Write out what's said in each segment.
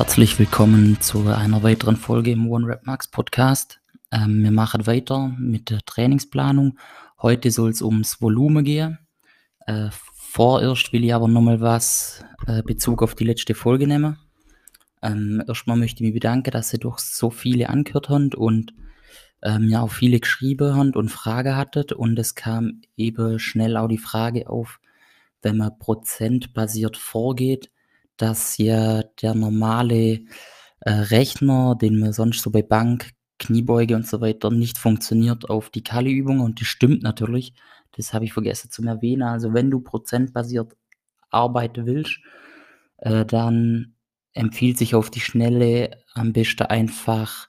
Herzlich willkommen zu einer weiteren Folge im One Rap Max Podcast. Ähm, wir machen weiter mit der Trainingsplanung. Heute soll es ums Volumen gehen. Äh, vorerst will ich aber nochmal was äh, Bezug auf die letzte Folge nehmen. Ähm, erstmal möchte ich mich bedanken, dass ihr doch so viele angehört habt und ähm, ja auch viele geschrieben habt und Fragen hattet. Und es kam eben schnell auch die Frage auf, wenn man prozentbasiert vorgeht, dass ja der normale äh, Rechner, den man sonst so bei Bank, Kniebeuge und so weiter nicht funktioniert auf die Kali-Übung und das stimmt natürlich. Das habe ich vergessen zu erwähnen. Also wenn du prozentbasiert arbeiten willst, äh, dann empfiehlt sich auf die Schnelle am besten einfach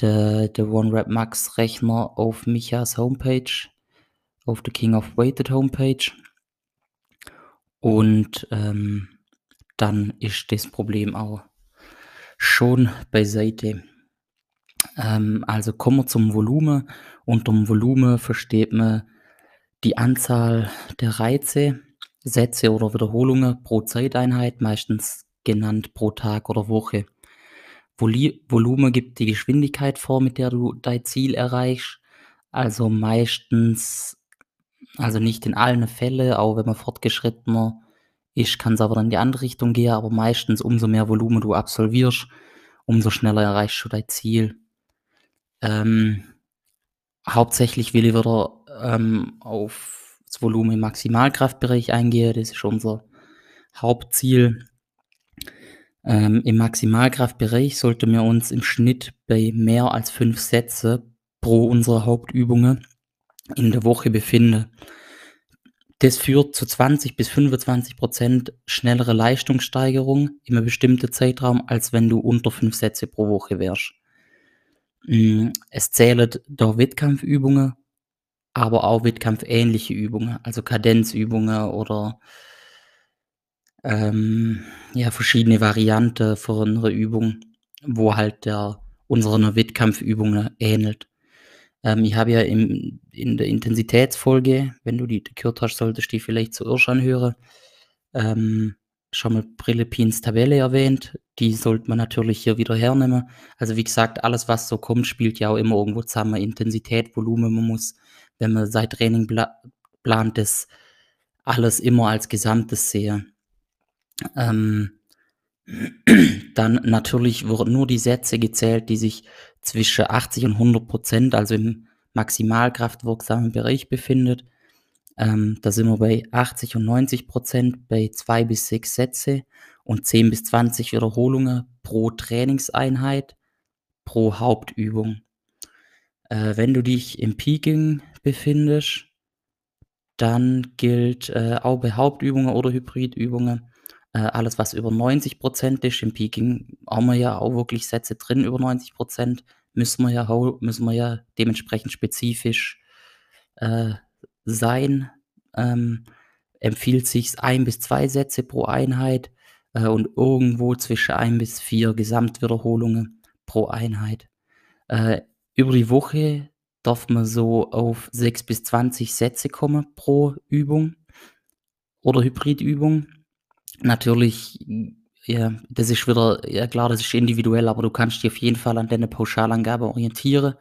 der, der OneRap Max Rechner auf Michas Homepage, auf der King of Weighted Homepage. Und ähm, dann ist das Problem auch schon beiseite. Ähm, also kommen wir zum Volumen. Unter dem Volumen versteht man die Anzahl der Reize, Sätze oder Wiederholungen pro Zeiteinheit, meistens genannt pro Tag oder Woche. Volumen gibt die Geschwindigkeit vor, mit der du dein Ziel erreichst. Also meistens, also nicht in allen Fällen, auch wenn man fortgeschrittener ist, kann es aber dann in die andere Richtung gehen, aber meistens umso mehr Volumen du absolvierst, umso schneller erreichst du dein Ziel. Ähm, hauptsächlich will ich wieder ähm, auf das Volumen im Maximalkraftbereich eingehen. Das ist unser Hauptziel. Ähm, Im Maximalkraftbereich sollten wir uns im Schnitt bei mehr als fünf Sätze pro unserer Hauptübungen in der Woche befinden. Das führt zu 20 bis 25 Prozent schnellere Leistungssteigerung in einem bestimmten Zeitraum, als wenn du unter fünf Sätze pro Woche wärst. Mm, es zählen da Wettkampfübungen, aber auch wettkampfähnliche Übungen, also Kadenzübungen oder ähm, ja, verschiedene Varianten von einer Übung, wo halt der unseren Wettkampfübungen ähnelt. Ähm, ich habe ja im, in der Intensitätsfolge, wenn du die gehört hast, solltest du die vielleicht zuerst anhören, ähm, schon mal Brillepins Tabelle erwähnt. Die sollte man natürlich hier wieder hernehmen. Also wie gesagt, alles, was so kommt, spielt ja auch immer irgendwo zusammen. Intensität, Volumen, man muss, wenn man sein Training plant, das alles immer als Gesamtes sehen. Ähm, dann natürlich wurden nur die Sätze gezählt, die sich zwischen 80 und 100 Prozent, also im maximalkraftwirksamen Bereich befindet. Ähm, da sind wir bei 80 und 90 Prozent bei zwei bis sechs Sätze und 10 bis 20 Wiederholungen pro Trainingseinheit, pro Hauptübung. Äh, wenn du dich im Peaking befindest, dann gilt äh, auch bei Hauptübungen oder Hybridübungen äh, alles, was über 90 Prozent ist. Im Peaking haben wir ja auch wirklich Sätze drin über 90 Prozent. Müssen wir ja, müssen wir ja dementsprechend spezifisch äh, sein. Ähm, empfiehlt sich ein bis zwei Sätze pro Einheit äh, und irgendwo zwischen ein bis vier Gesamtwiederholungen pro Einheit. Äh, über die Woche darf man so auf 6 bis 20 Sätze kommen pro Übung oder Hybridübung. Natürlich, ja, das ist wieder, ja klar, das ist individuell, aber du kannst dich auf jeden Fall an deine Pauschalangabe orientieren.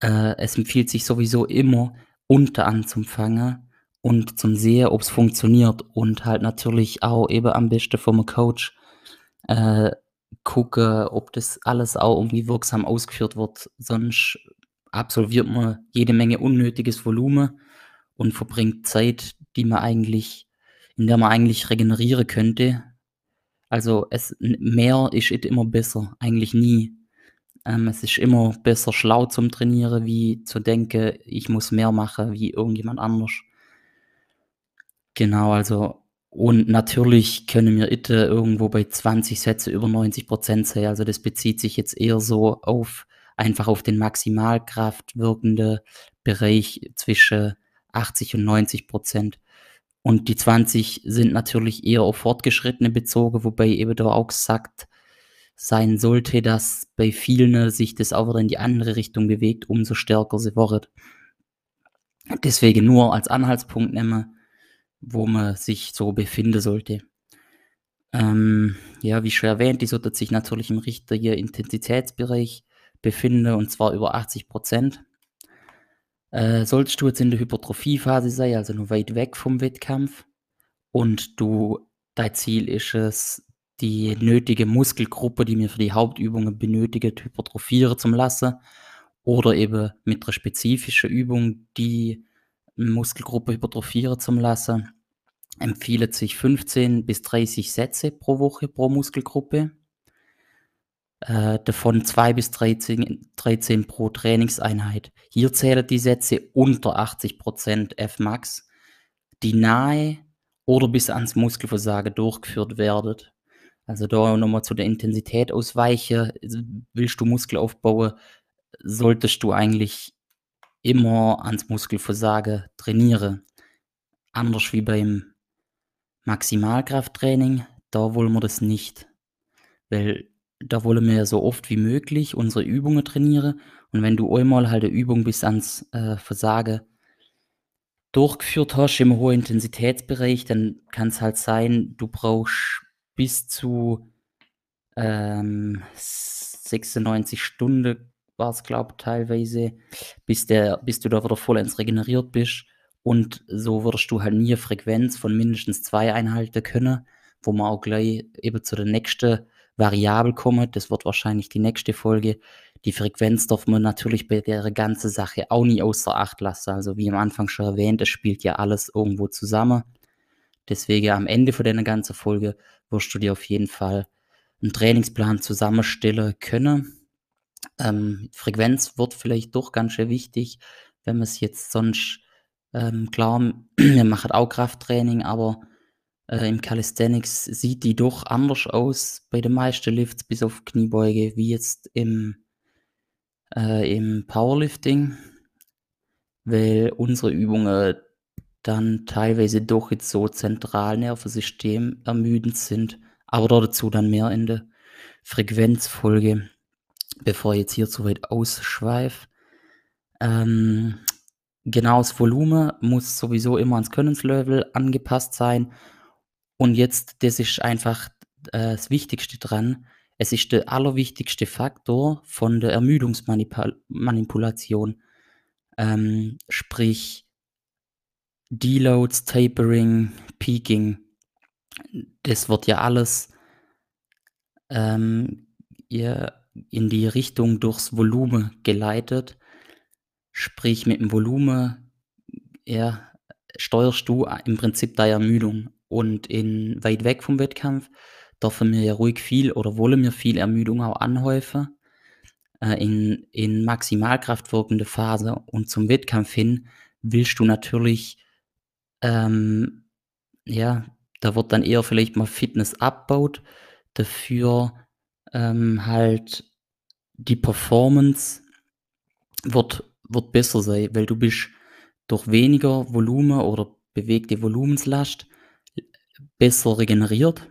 Äh, es empfiehlt sich sowieso immer, unter anzufangen und zum sehen, ob es funktioniert und halt natürlich auch eben am besten vom Coach äh, gucken, ob das alles auch irgendwie wirksam ausgeführt wird. Sonst absolviert man jede Menge unnötiges Volumen und verbringt Zeit, die man eigentlich, in der man eigentlich regenerieren könnte. Also es mehr ist immer besser, eigentlich nie. Ähm, es ist immer besser, schlau zum Trainieren, wie zu denken, ich muss mehr machen wie irgendjemand anders. Genau, also und natürlich können wir itte irgendwo bei 20 Sätze über 90 Prozent sein. Also das bezieht sich jetzt eher so auf einfach auf den Maximalkraft wirkende Bereich zwischen 80 und 90 Prozent. Und die 20 sind natürlich eher auf Fortgeschrittene bezogen, wobei eben da auch gesagt sein sollte, dass bei vielen sich das auch wieder in die andere Richtung bewegt, umso stärker sie wird. Deswegen nur als Anhaltspunkt nehmen, wo man sich so befinden sollte. Ähm, ja, wie schon erwähnt, die sollte sich natürlich im richtigen Intensitätsbereich befinden, und zwar über 80 Äh, solltest du jetzt in der Hypertrophiephase sein, also noch weit weg vom Wettkampf, und du dein Ziel ist es, die nötige Muskelgruppe, die wir für die Hauptübungen benötigen, hypertrophieren zu lassen, oder eben mit einer spezifischen Übung die Muskelgruppe hypertrophieren zu lassen, empfiehlt sich 15 bis 30 Sätze pro Woche pro Muskelgruppe. Äh, davon 2 bis 13, 13 pro Trainingseinheit. Hier zählen die Sätze unter 80% Fmax, die nahe oder bis ans Muskelversagen durchgeführt werden. Also da nochmal zu der Intensität ausweichen. Willst du Muskel aufbauen, solltest du eigentlich immer ans Muskelversagen trainieren. Anders wie beim Maximalkrafttraining, da wollen wir das nicht. Weil da wollen wir so oft wie möglich unsere Übungen trainieren. Und wenn du einmal halt eine Übung bis ans äh, Versagen durchgeführt hast im hohen Intensitätsbereich, dann kann es halt sein, du brauchst bis zu ähm, 96 Stunden, war es glaube ich teilweise, bis, der, bis du da wieder vollends regeneriert bist. Und so würdest du halt nie eine Frequenz von mindestens zwei einhalten können, wo man auch gleich eben zu der nächsten Variable kommen. Das wird wahrscheinlich die nächste Folge. Die Frequenz darf man natürlich bei der ganzen Sache auch nie außer Acht lassen. Also wie am Anfang schon erwähnt, es spielt ja alles irgendwo zusammen. Deswegen am Ende von der ganzen Folge wirst du dir auf jeden Fall einen Trainingsplan zusammenstellen können. Ähm, Frequenz wird vielleicht doch ganz schön wichtig, wenn man es jetzt sonst, ähm, klar, wir machen auch Krafttraining, aber äh, im Calisthenics sieht die doch anders aus bei den meisten Lifts, bis auf Kniebeuge, wie jetzt im, äh, im Powerlifting, weil unsere Übungen dann teilweise doch jetzt so Zentralnervensystem ermüdend sind, aber dazu dann mehr in der Frequenzfolge, bevor ich jetzt hier zu weit ausschweife. Ähm, genau, Volumen muss sowieso immer ans Könnenslevel angepasst sein und jetzt, das ist einfach äh, das Wichtigste dran. Es ist der allerwichtigste Faktor von der Ermüdungsmanipulation. Ähm, sprich, Deloads, Tapering, Peaking. Das wird ja alles ähm, in die Richtung durchs Volumen geleitet. Sprich, mit dem Volumen ja, steuerst du im Prinzip deine Ermüdung. Und in weit weg vom Wettkampf dürfen wir ja ruhig viel oder wollen wir viel Ermüdung auch anhäufen. Äh, in, in Maximalkraft wirkende Phase und zum Wettkampf hin willst du natürlich, ähm, ja, da wird dann eher vielleicht mal Fitness abbaut, dafür ähm, halt die Performance wird, wird besser sein, weil du bist durch weniger Volumen oder bewegte Volumenslast besser regeneriert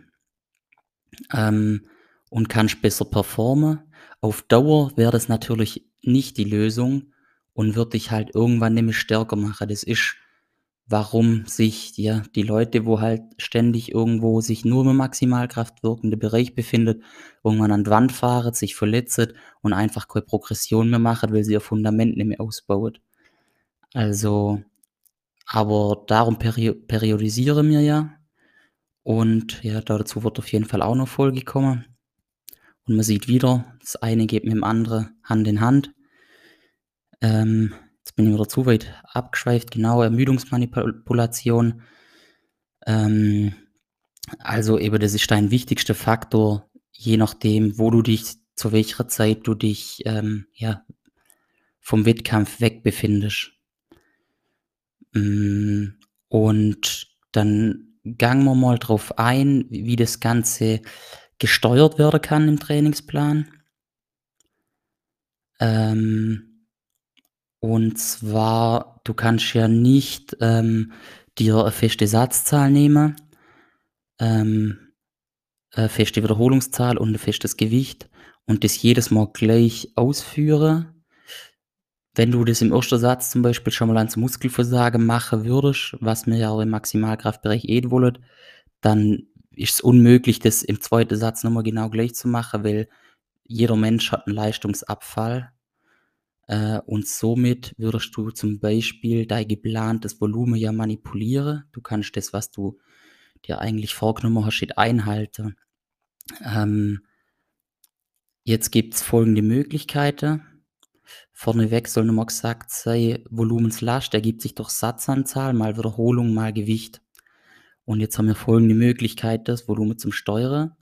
ähm, und kannst besser performen. Auf Dauer wäre das natürlich nicht die Lösung und wird dich halt irgendwann nämlich stärker machen. Das ist, warum sich ja, die Leute, wo halt ständig irgendwo sich nur im Maximalkraft wirkende Bereich befindet, irgendwann an die Wand fahren, sich verletzen und einfach keine Progression mehr machen, weil sie ihr Fundament nicht mehr ausbauen. Also, aber darum peri periodisieren wir ja und ja, dazu wird auf jeden Fall auch noch Folge kommen. Und man sieht wieder, das eine geht mit dem anderen Hand in Hand. Ähm, jetzt bin ich wieder zu weit abgeschweift. Genau, Ermüdungsmanipulation. Ähm, also eben, das ist dein wichtigster Faktor, je nachdem, wo du dich, zu welcher Zeit du dich ähm, ja, vom Wettkampf weg befindest. Mm, und dann gangen wir mal drauf ein, wie das Ganze gesteuert werden kann im Trainingsplan. Ähm, und zwar, du kannst ja nicht ähm, dir eine feste Satzzahl nehmen, ähm, eine feste Wiederholungszahl und ein festes Gewicht und das jedes Mal gleich ausführen. Wenn du das im ersten Satz zum Beispiel schon mal ans Muskelversagen machen würdest, was wir ja auch im Maximalkraftbereich eh wollen, dann ist es unmöglich, das im zweiten Satz noch mal genau gleich zu machen, weil jeder Mensch hat 'n Leistungsabfall. Äh, und somit würdest du zum Beispiel dein geplantes Volumen ja manipulieren. Du kannst das, was du dir eigentlich vorgenommen hast, einhalten. Ähm jetzt gibt's folgende Möglichkeiten. Vorneweg soll noch mal gesagt sein, Volumenslast ergibt sich durch Satzanzahl mal Wiederholung mal Gewicht. Und jetzt haben wir folgende Möglichkeit, das Volumen zum Steuern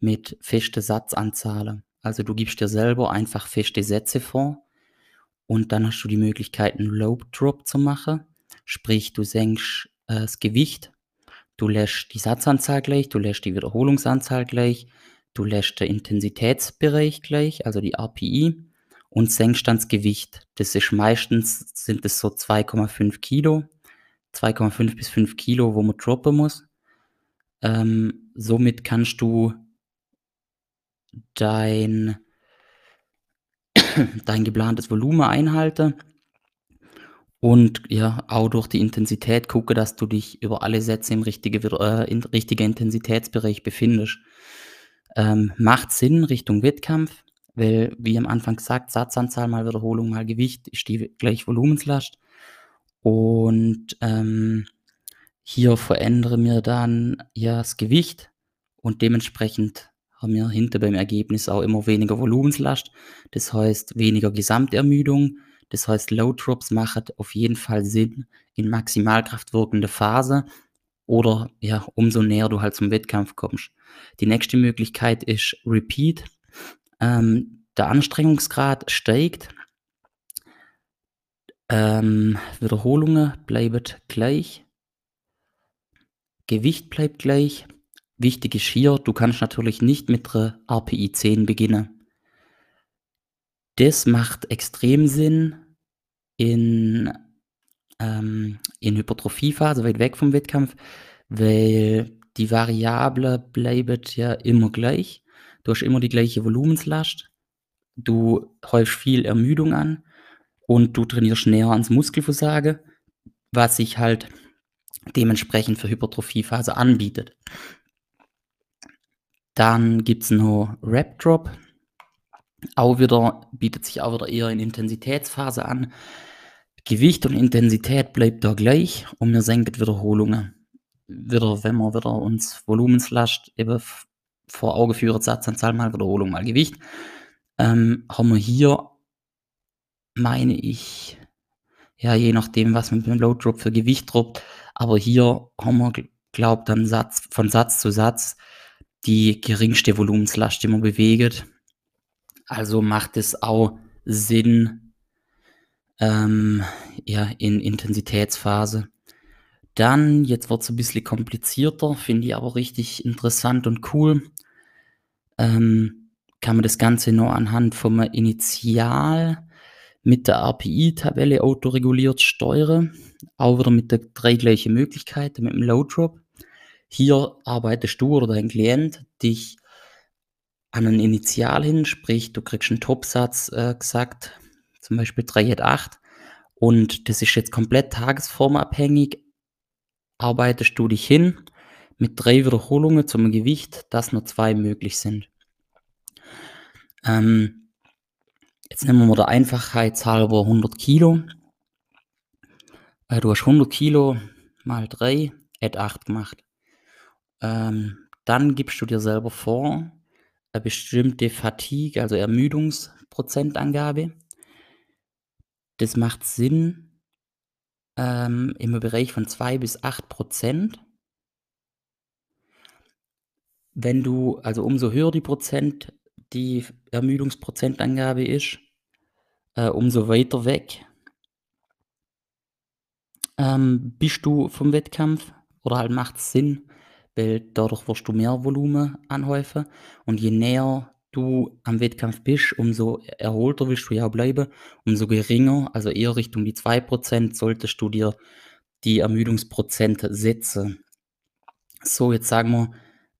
mit festen Satzanzahlen. Also, du gibst dir selber einfach feste Sätze vor und dann hast du die Möglichkeit, 'n Load Drop zu machen. Sprich, du senkst, äh, das Gewicht, du lässt die Satzanzahl gleich, du lässt die Wiederholungsanzahl gleich, du lässt den Intensitätsbereich gleich, also die RPI und senkst dann das Gewicht. Das ist meistens sind das so 2,5 Kilo, 2,5 bis 5 Kilo, wo man droppen muss. Ähm, somit kannst du dein dein geplantes Volumen einhalten und ja, auch durch die Intensität gucken, dass du dich über alle Sätze im richtige wieder äh, im richtigen Intensitätsbereich befindest. Ähm, macht Sinn Richtung Wettkampf, weil, wie am Anfang gesagt, Satzanzahl mal Wiederholung mal Gewicht ist die gleich Volumenslast. Und, ähm, hier verändern wir dann ja das Gewicht und dementsprechend haben wir hinter beim Ergebnis auch immer weniger Volumenslast. Das heißt, weniger Gesamtermüdung. Das heißt, Load Drops machen auf jeden Fall Sinn in Maximalkraft wirkende Phase oder ja, umso näher du halt zum Wettkampf kommst. Die nächste Möglichkeit ist Repeat. Ähm, der Anstrengungsgrad steigt. Ähm, Wiederholungen bleiben gleich. Gewicht bleibt gleich. Wichtig ist hier, du kannst natürlich nicht mit der RPI 10 beginnen. Das macht extrem Sinn in, ähm, in Hypertrophiephase, weit weg vom Wettkampf, weil die Variable bleibt ja immer gleich. Du hast immer die gleiche Volumenslast. Du häufst viel Ermüdung an und du trainierst näher ans Muskelversagen, was sich halt dementsprechend für Hypertrophiephase anbietet. Dann gibt's noch Rep Drop. Auch wieder bietet sich auch wieder eher in Intensitätsphase an. Gewicht und Intensität bleibt da gleich und wir senken Wiederholungen. Wieder, wenn wir wieder uns Volumenslast eben vor Augen führen, Satzanzahl mal Wiederholung mal Gewicht, ähm, haben wir hier, meine ich, ja, je nachdem, was man mit dem Load Drop für Gewicht droppt, aber hier haben wir, glaube dann Satz, von Satz zu Satz die geringste Volumenslast, die man bewegt. Also macht es auch Sinn, ähm, ja, in Intensitätsphase. Dann, jetzt wird es ein bisschen komplizierter, finde ich aber richtig interessant und cool. Ähm, kann man das Ganze nur anhand vom Initial mit der RPI-Tabelle autoreguliert steuern. Auch wieder mit der drei gleichen Möglichkeiten, mit dem Load Drop. Hier arbeitest du oder dein Klient dich an ein Initial hin, sprich, du kriegst einen Topsatz äh, gesagt, zum Beispiel 3 8 und das ist jetzt komplett tagesformabhängig. Arbeitest du dich hin mit drei Wiederholungen zum Gewicht, dass nur zwei möglich sind. Ähm, jetzt nehmen wir mal der Einfachheit halber 100 Kilo. Äh, du hast 100 Kilo mal 3, add 8 gemacht. Ähm, dann gibst du dir selber vor, eine bestimmte Fatigue, also Ermüdungsprozentangabe. Das macht Sinn ähm, im Bereich von 2 bis 8 Prozent. Wenn du, also umso höher die Prozent, die Ermüdungsprozentangabe ist, äh, umso weiter weg ähm, bist du vom Wettkampf oder halt macht es Sinn, weil dadurch wirst du mehr Volumen anhäufen und je näher du am Wettkampf bist, umso erholter willst du ja bleiben, umso geringer, also eher Richtung die 2%, solltest du dir die Ermüdungsprozente setzen. So, jetzt sagen wir,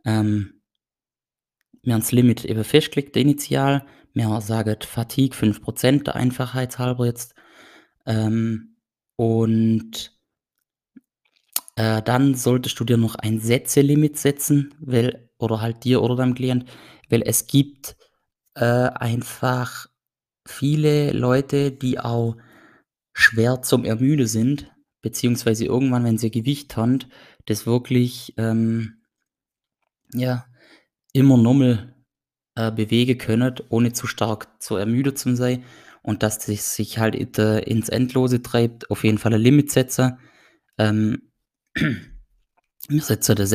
ähm, wir haben das Limit eben festgelegt, initial. Wir sagen Fatigue 5%, der Einfachheit halber jetzt. Ähm, und Äh, dann solltest du dir noch ein Sätze-Limit setzen, weil oder halt dir oder deinem Klient, weil es gibt, äh, einfach viele Leute, die auch schwer zum Ermüden sind, beziehungsweise irgendwann, wenn sie Gewicht haben, das wirklich, ähm ja, immer normal, äh, bewegen können, ohne zu stark zu ermüdet zu sein und dass das sich halt in de ins Endlose treibt, auf jeden Fall ein Limit setzen. Ähm, wir setzen das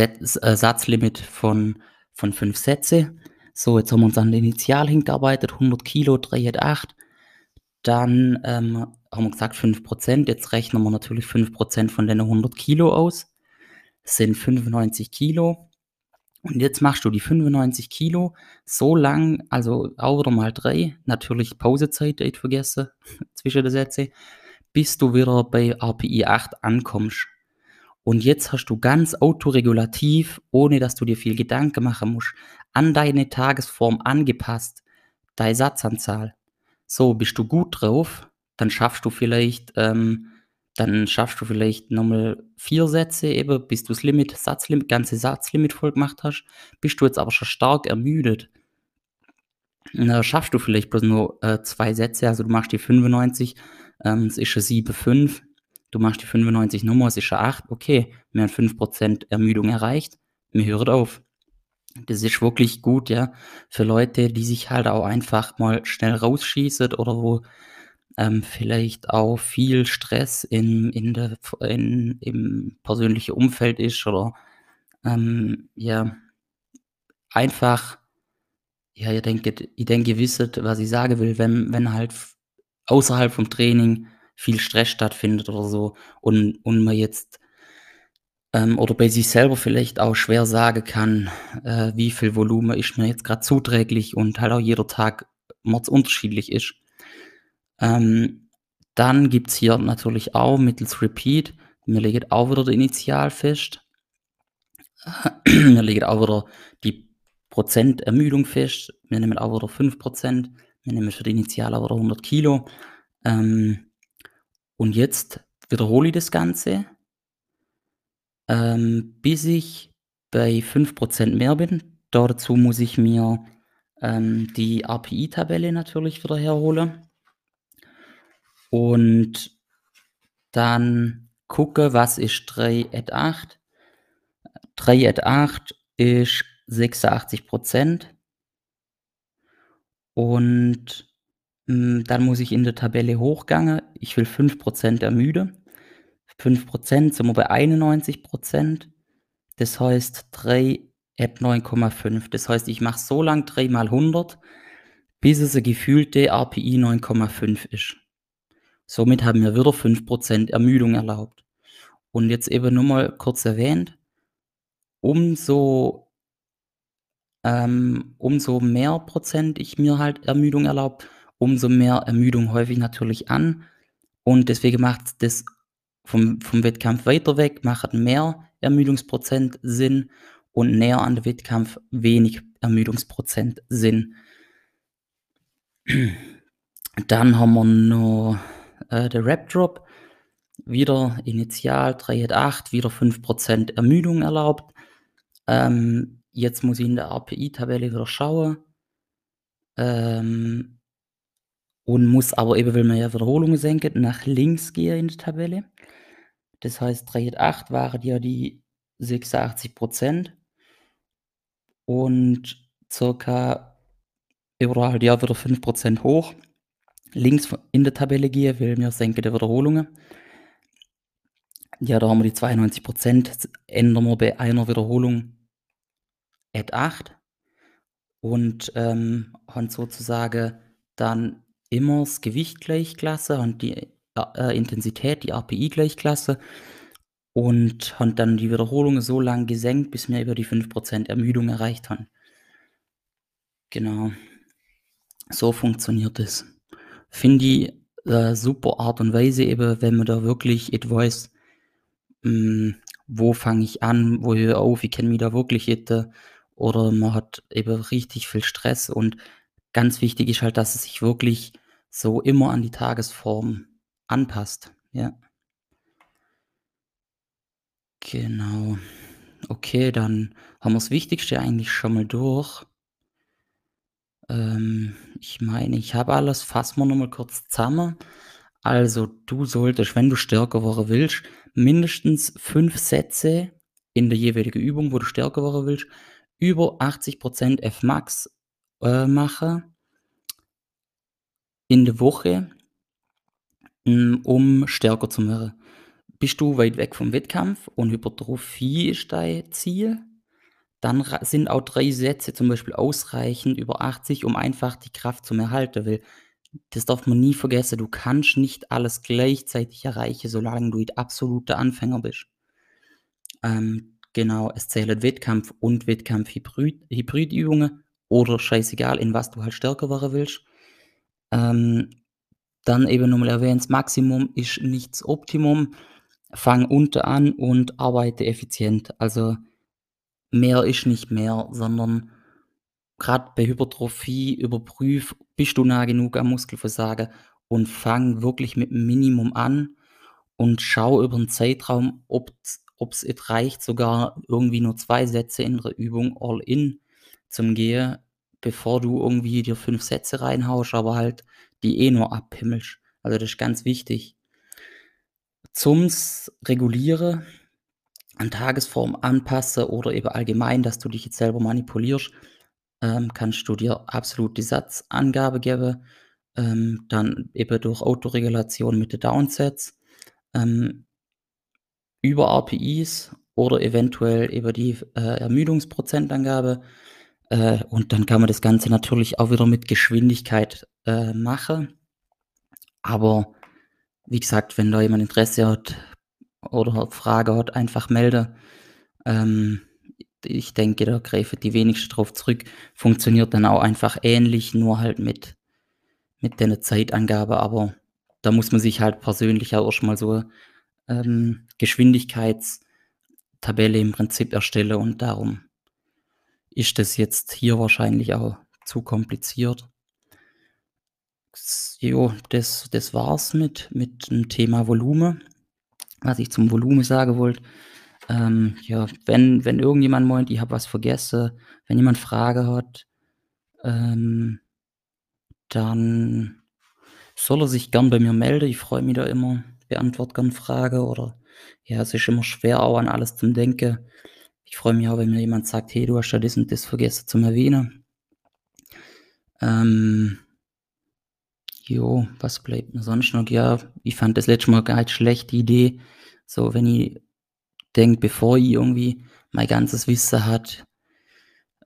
Satzlimit von von 5 Sätze. So, jetzt haben wir uns an der Initial hingearbeitet, 100 Kilo, 3 Dann, ähm, haben wir gesagt 5% Jetzt rechnen wir natürlich 5% von den 100 Kilo aus. Das sind 95 Kilo. Und jetzt machst du die 95 Kilo so lang, also auch wieder mal 3, natürlich Pausezeit nicht vergessen zwischen den Sätzen, bis du wieder bei RPI 8 ankommst. Und jetzt hast du ganz autoregulativ, ohne dass du dir viel Gedanken machen musst, an deine Tagesform angepasst, deine Satzanzahl. So, bist du gut drauf, dann schaffst du vielleicht ähm, dann schaffst du vielleicht nochmal vier Sätze eben, bis du das Limit, Satzlimit, ganze Satzlimit voll gemacht hast. Bist du jetzt aber schon stark ermüdet, dann schaffst du vielleicht bloß nur äh, zwei Sätze. Also du machst die 95, ähm, es ist schon 7,5. Du machst die 95 Nummer, es ist schon 8. Okay, wir haben 5% Ermüdung erreicht. Wir hören auf. Das ist wirklich gut, ja, für Leute, die sich halt auch einfach mal schnell rausschießen oder wo ähm, vielleicht auch viel Stress in in der in im persönlichen Umfeld ist oder, ähm, ja, einfach ja, ihr denket ich denke, ihr wisset, was ich sagen will, wenn wenn halt außerhalb vom Training viel Stress stattfindet oder so und und man jetzt ähm, oder bei sich selber vielleicht auch schwer sagen kann, äh, wie viel Volumen ist mir jetzt gerade zuträglich und halt auch jeder Tag unterschiedlich ist. Ähm, dann es hier natürlich auch mittels Repeat wir legen auch wieder die Initial fest. Wir legen auch wieder die Prozent Ermüdung fest. Wir nehmen auch wieder 5% Wir nehmen für die Initial auch wieder 100 Kilo. Ähm, und jetzt wiederhole ich das Ganze, ähm, bis ich bei 5% mehr bin. Dazu muss ich mir, ähm, die API-Tabelle natürlich wieder herholen und dann gucke, was ist 3 at 8. 3 at 8 ist 86% Und dann muss ich in der Tabelle hochgangen. Ich will 5% ermüde. 5% sind wir bei 91% Das heißt 3 at 9,5. Das heißt, ich mache so lang 3 mal 100, bis es eine gefühlte RPI 9,5 ist. Somit haben wir wieder 5% Ermüdung erlaubt. Und jetzt eben nur mal kurz erwähnt, umso ähm, umso mehr Prozent ich mir halt Ermüdung erlaube, umso mehr Ermüdung häufe ich natürlich an. Und deswegen macht das vom vom Wettkampf weiter weg macht mehr Ermüdungsprozent Sinn und näher an den Wettkampf wenig Ermüdungsprozent Sinn. Dann haben wir noch äh, der Rap Drop. Wieder initial 3,8, wieder 5% Ermüdung erlaubt. Ähm, jetzt muss ich in der API-Tabelle wieder schauen. Ähm, und muss aber eben, weil man ja Wiederholungen senken, nach links gehen in der Tabelle. Das heißt, 3,8 waren ja die 86% und circa oder halt ja wieder 5% hoch links in der Tabelle gehe, weil wir senken die Wiederholungen. Ja, da haben wir die 92% ändern wir bei einer Wiederholung at 8 und ähm, haben sozusagen dann immer das Gewicht gleichklasse und die äh, Intensität, die API gleichklasse und haben dann die Wiederholungen so lang gesenkt, bis wir über die 5% Ermüdung erreicht haben. Genau. So funktioniert es finde ich äh, super Art und Weise eben, wenn man da wirklich et weiß, hm, wo fange ich an, wo höre auf, ich kenne mich da wirklich hätte oder man hat eben richtig viel Stress und ganz wichtig ist halt, dass es sich wirklich so immer an die Tagesform anpasst, ja. Genau. Okay, dann haben wir das Wichtigste eigentlich schon mal durch. Ähm, ich meine, ich habe alles. Fassen wir noch mal kurz zusammen. Also, du solltest, wenn du stärker werden willst, mindestens 5 Sätze in der jeweiligen Übung, wo du stärker werden willst, über 80% Fmax, äh, machen in der Woche, hm, um stärker zu werden. Bist du weit weg vom Wettkampf und Hypertrophie ist dein Ziel, dann sind auch 3 Sätze zum Beispiel ausreichend über 80, um einfach die Kraft zu erhalten, weil das darf man nie vergessen, du kannst nicht alles gleichzeitig erreichen, solange du absoluter Anfänger bist. Ähm, genau, es zählen Wettkampf und Wettkampf-Hybrid Hybridübungen oder scheißegal, in was du halt stärker werden willst. Ähm, dann eben noch mal erwähnt, Maximum ist nicht das Optimum. Fang unten an und arbeite effizient. Also, mehr ist nicht mehr, sondern grad bei Hypertrophie überprüf, bist du nah genug am Muskelversagen und fang wirklich mit Minimum an und schau über 'n Zeitraum, ob's et reicht, sogar irgendwie nur 2 Sätze in der Übung all in zum Gehen, bevor du irgendwie dir 5 Sätze reinhaust, aber halt die eh nur abhimmelst. Also, das ist ganz wichtig. Zum's Regulieren, an Tagesform anpassen oder eben allgemein, dass du dich jetzt selber manipulierst, ähm, kannst du dir absolut die Satzangabe geben, ähm, dann eben durch Autoregulation mit den Downsets, ähm, über RPEs oder eventuell über die, äh, Ermüdungsprozentangabe. Äh, und dann kann man das Ganze natürlich auch wieder mit Geschwindigkeit, äh, machen. Aber wie gesagt, wenn da jemand Interesse hat oder Frage hat, einfach melden. Ähm, ich denke, da greifen die wenigsten drauf zurück. Funktioniert dann auch einfach ähnlich, nur halt mit mit den Zeitangaben, aber da muss man sich halt persönlich auch erst mal so, ähm, Geschwindigkeitstabelle im Prinzip erstellen und darum ist das jetzt hier wahrscheinlich auch zu kompliziert. Jo, das das war's mit mit dem Thema Volumen, was ich zum Volumen sagen wollte. Ähm, ja, wenn wenn irgendjemand meint, ich habe was vergessen, wenn jemand Fragen hat, ähm dann soll er sich gern bei mir melden. Ich freue mich da immer, beantworte gern Fragen oder ja, es ist immer schwer, auch an alles zum Denken. Ich freue mich auch, wenn mir jemand sagt: „Hey, du hast da das und das vergessen zum Erwähnen.“ Ähm jo, was bleibt mir sonst noch? Ja, ich fand das letzte Mal gar nicht schlecht, die Idee, so wenn ich denke, bevor ich irgendwie mein ganzes Wissen hat,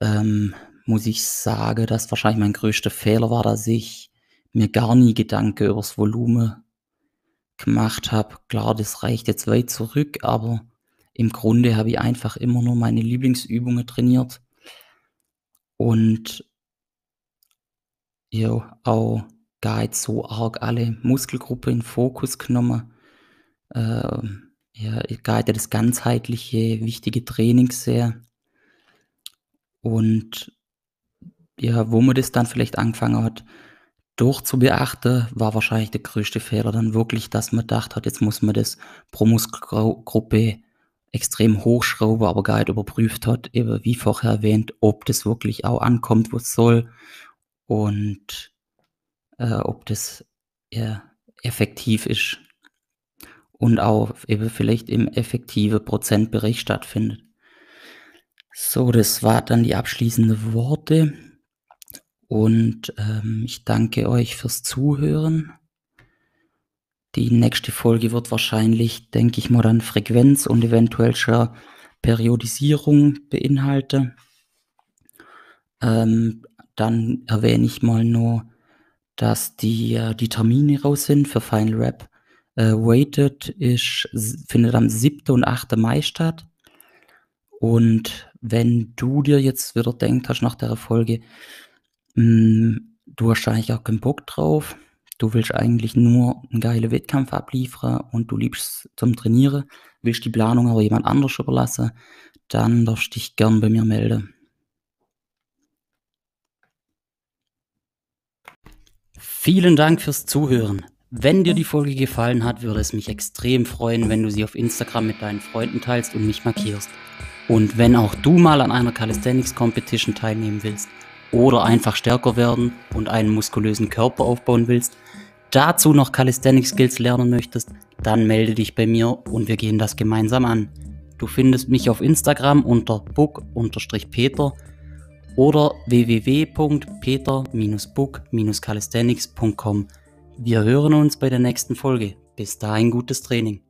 ähm, muss ich sagen, dass wahrscheinlich mein größter Fehler war, dass ich mir gar nie Gedanken übers Volumen gemacht habe. Klar, das reicht jetzt weit zurück, aber im Grunde habe ich einfach immer nur meine Lieblingsübungen trainiert. Und ja, auch gar nicht so arg alle Muskelgruppen in Fokus genommen. Ähm, ja, gar nicht das ganzheitliche, wichtige Training sehe. Und ja, wo man das dann vielleicht angefangen hat durchzubeachten, war wahrscheinlich der größte Fehler dann wirklich, dass man gedacht hat, jetzt muss man das pro Muskelgruppe extrem hochschrauben, aber gar nicht überprüft hat, eben wie vorher erwähnt, ob das wirklich auch ankommt, wo's soll und, äh, ob das, effektiv ist und auch eben vielleicht im effektiven Prozentbereich stattfindet. So, das war dann die abschließende Worte und, ähm, ich danke euch fürs Zuhören. Die nächste Folge wird wahrscheinlich, denke ich mal, dann Frequenz und eventuell schon Periodisierung beinhalten. Ähm, dann erwähne ich mal noch, dass die äh, die Termine raus sind für Final Rap. Äh, Weighted ist findet am 7. und 8. Mai statt. Und wenn du dir jetzt wieder denkt hast nach der Folge, hm, du hast eigentlich auch keinen Bock drauf, du willst eigentlich nur 'n geilen Wettkampf abliefern und du liebst zum Trainieren, willst die Planung aber jemand anders überlassen, dann darfst dich gern bei mir melden. Vielen Dank fürs Zuhören. Wenn dir die Folge gefallen hat, würde es mich extrem freuen, wenn du sie auf Instagram mit deinen Freunden teilst und mich markierst. Und wenn auch du mal an einer Calisthenics Competition teilnehmen willst oder einfach stärker werden und einen muskulösen Körper aufbauen willst, dazu noch Calisthenics Skills lernen möchtest, dann melde dich bei mir und wir gehen das gemeinsam an. Du findest mich auf Instagram unter book-peter oder www.peter-book-calisthenics.com. Wir hören uns bei der nächsten Folge. Bis dahin gutes Training.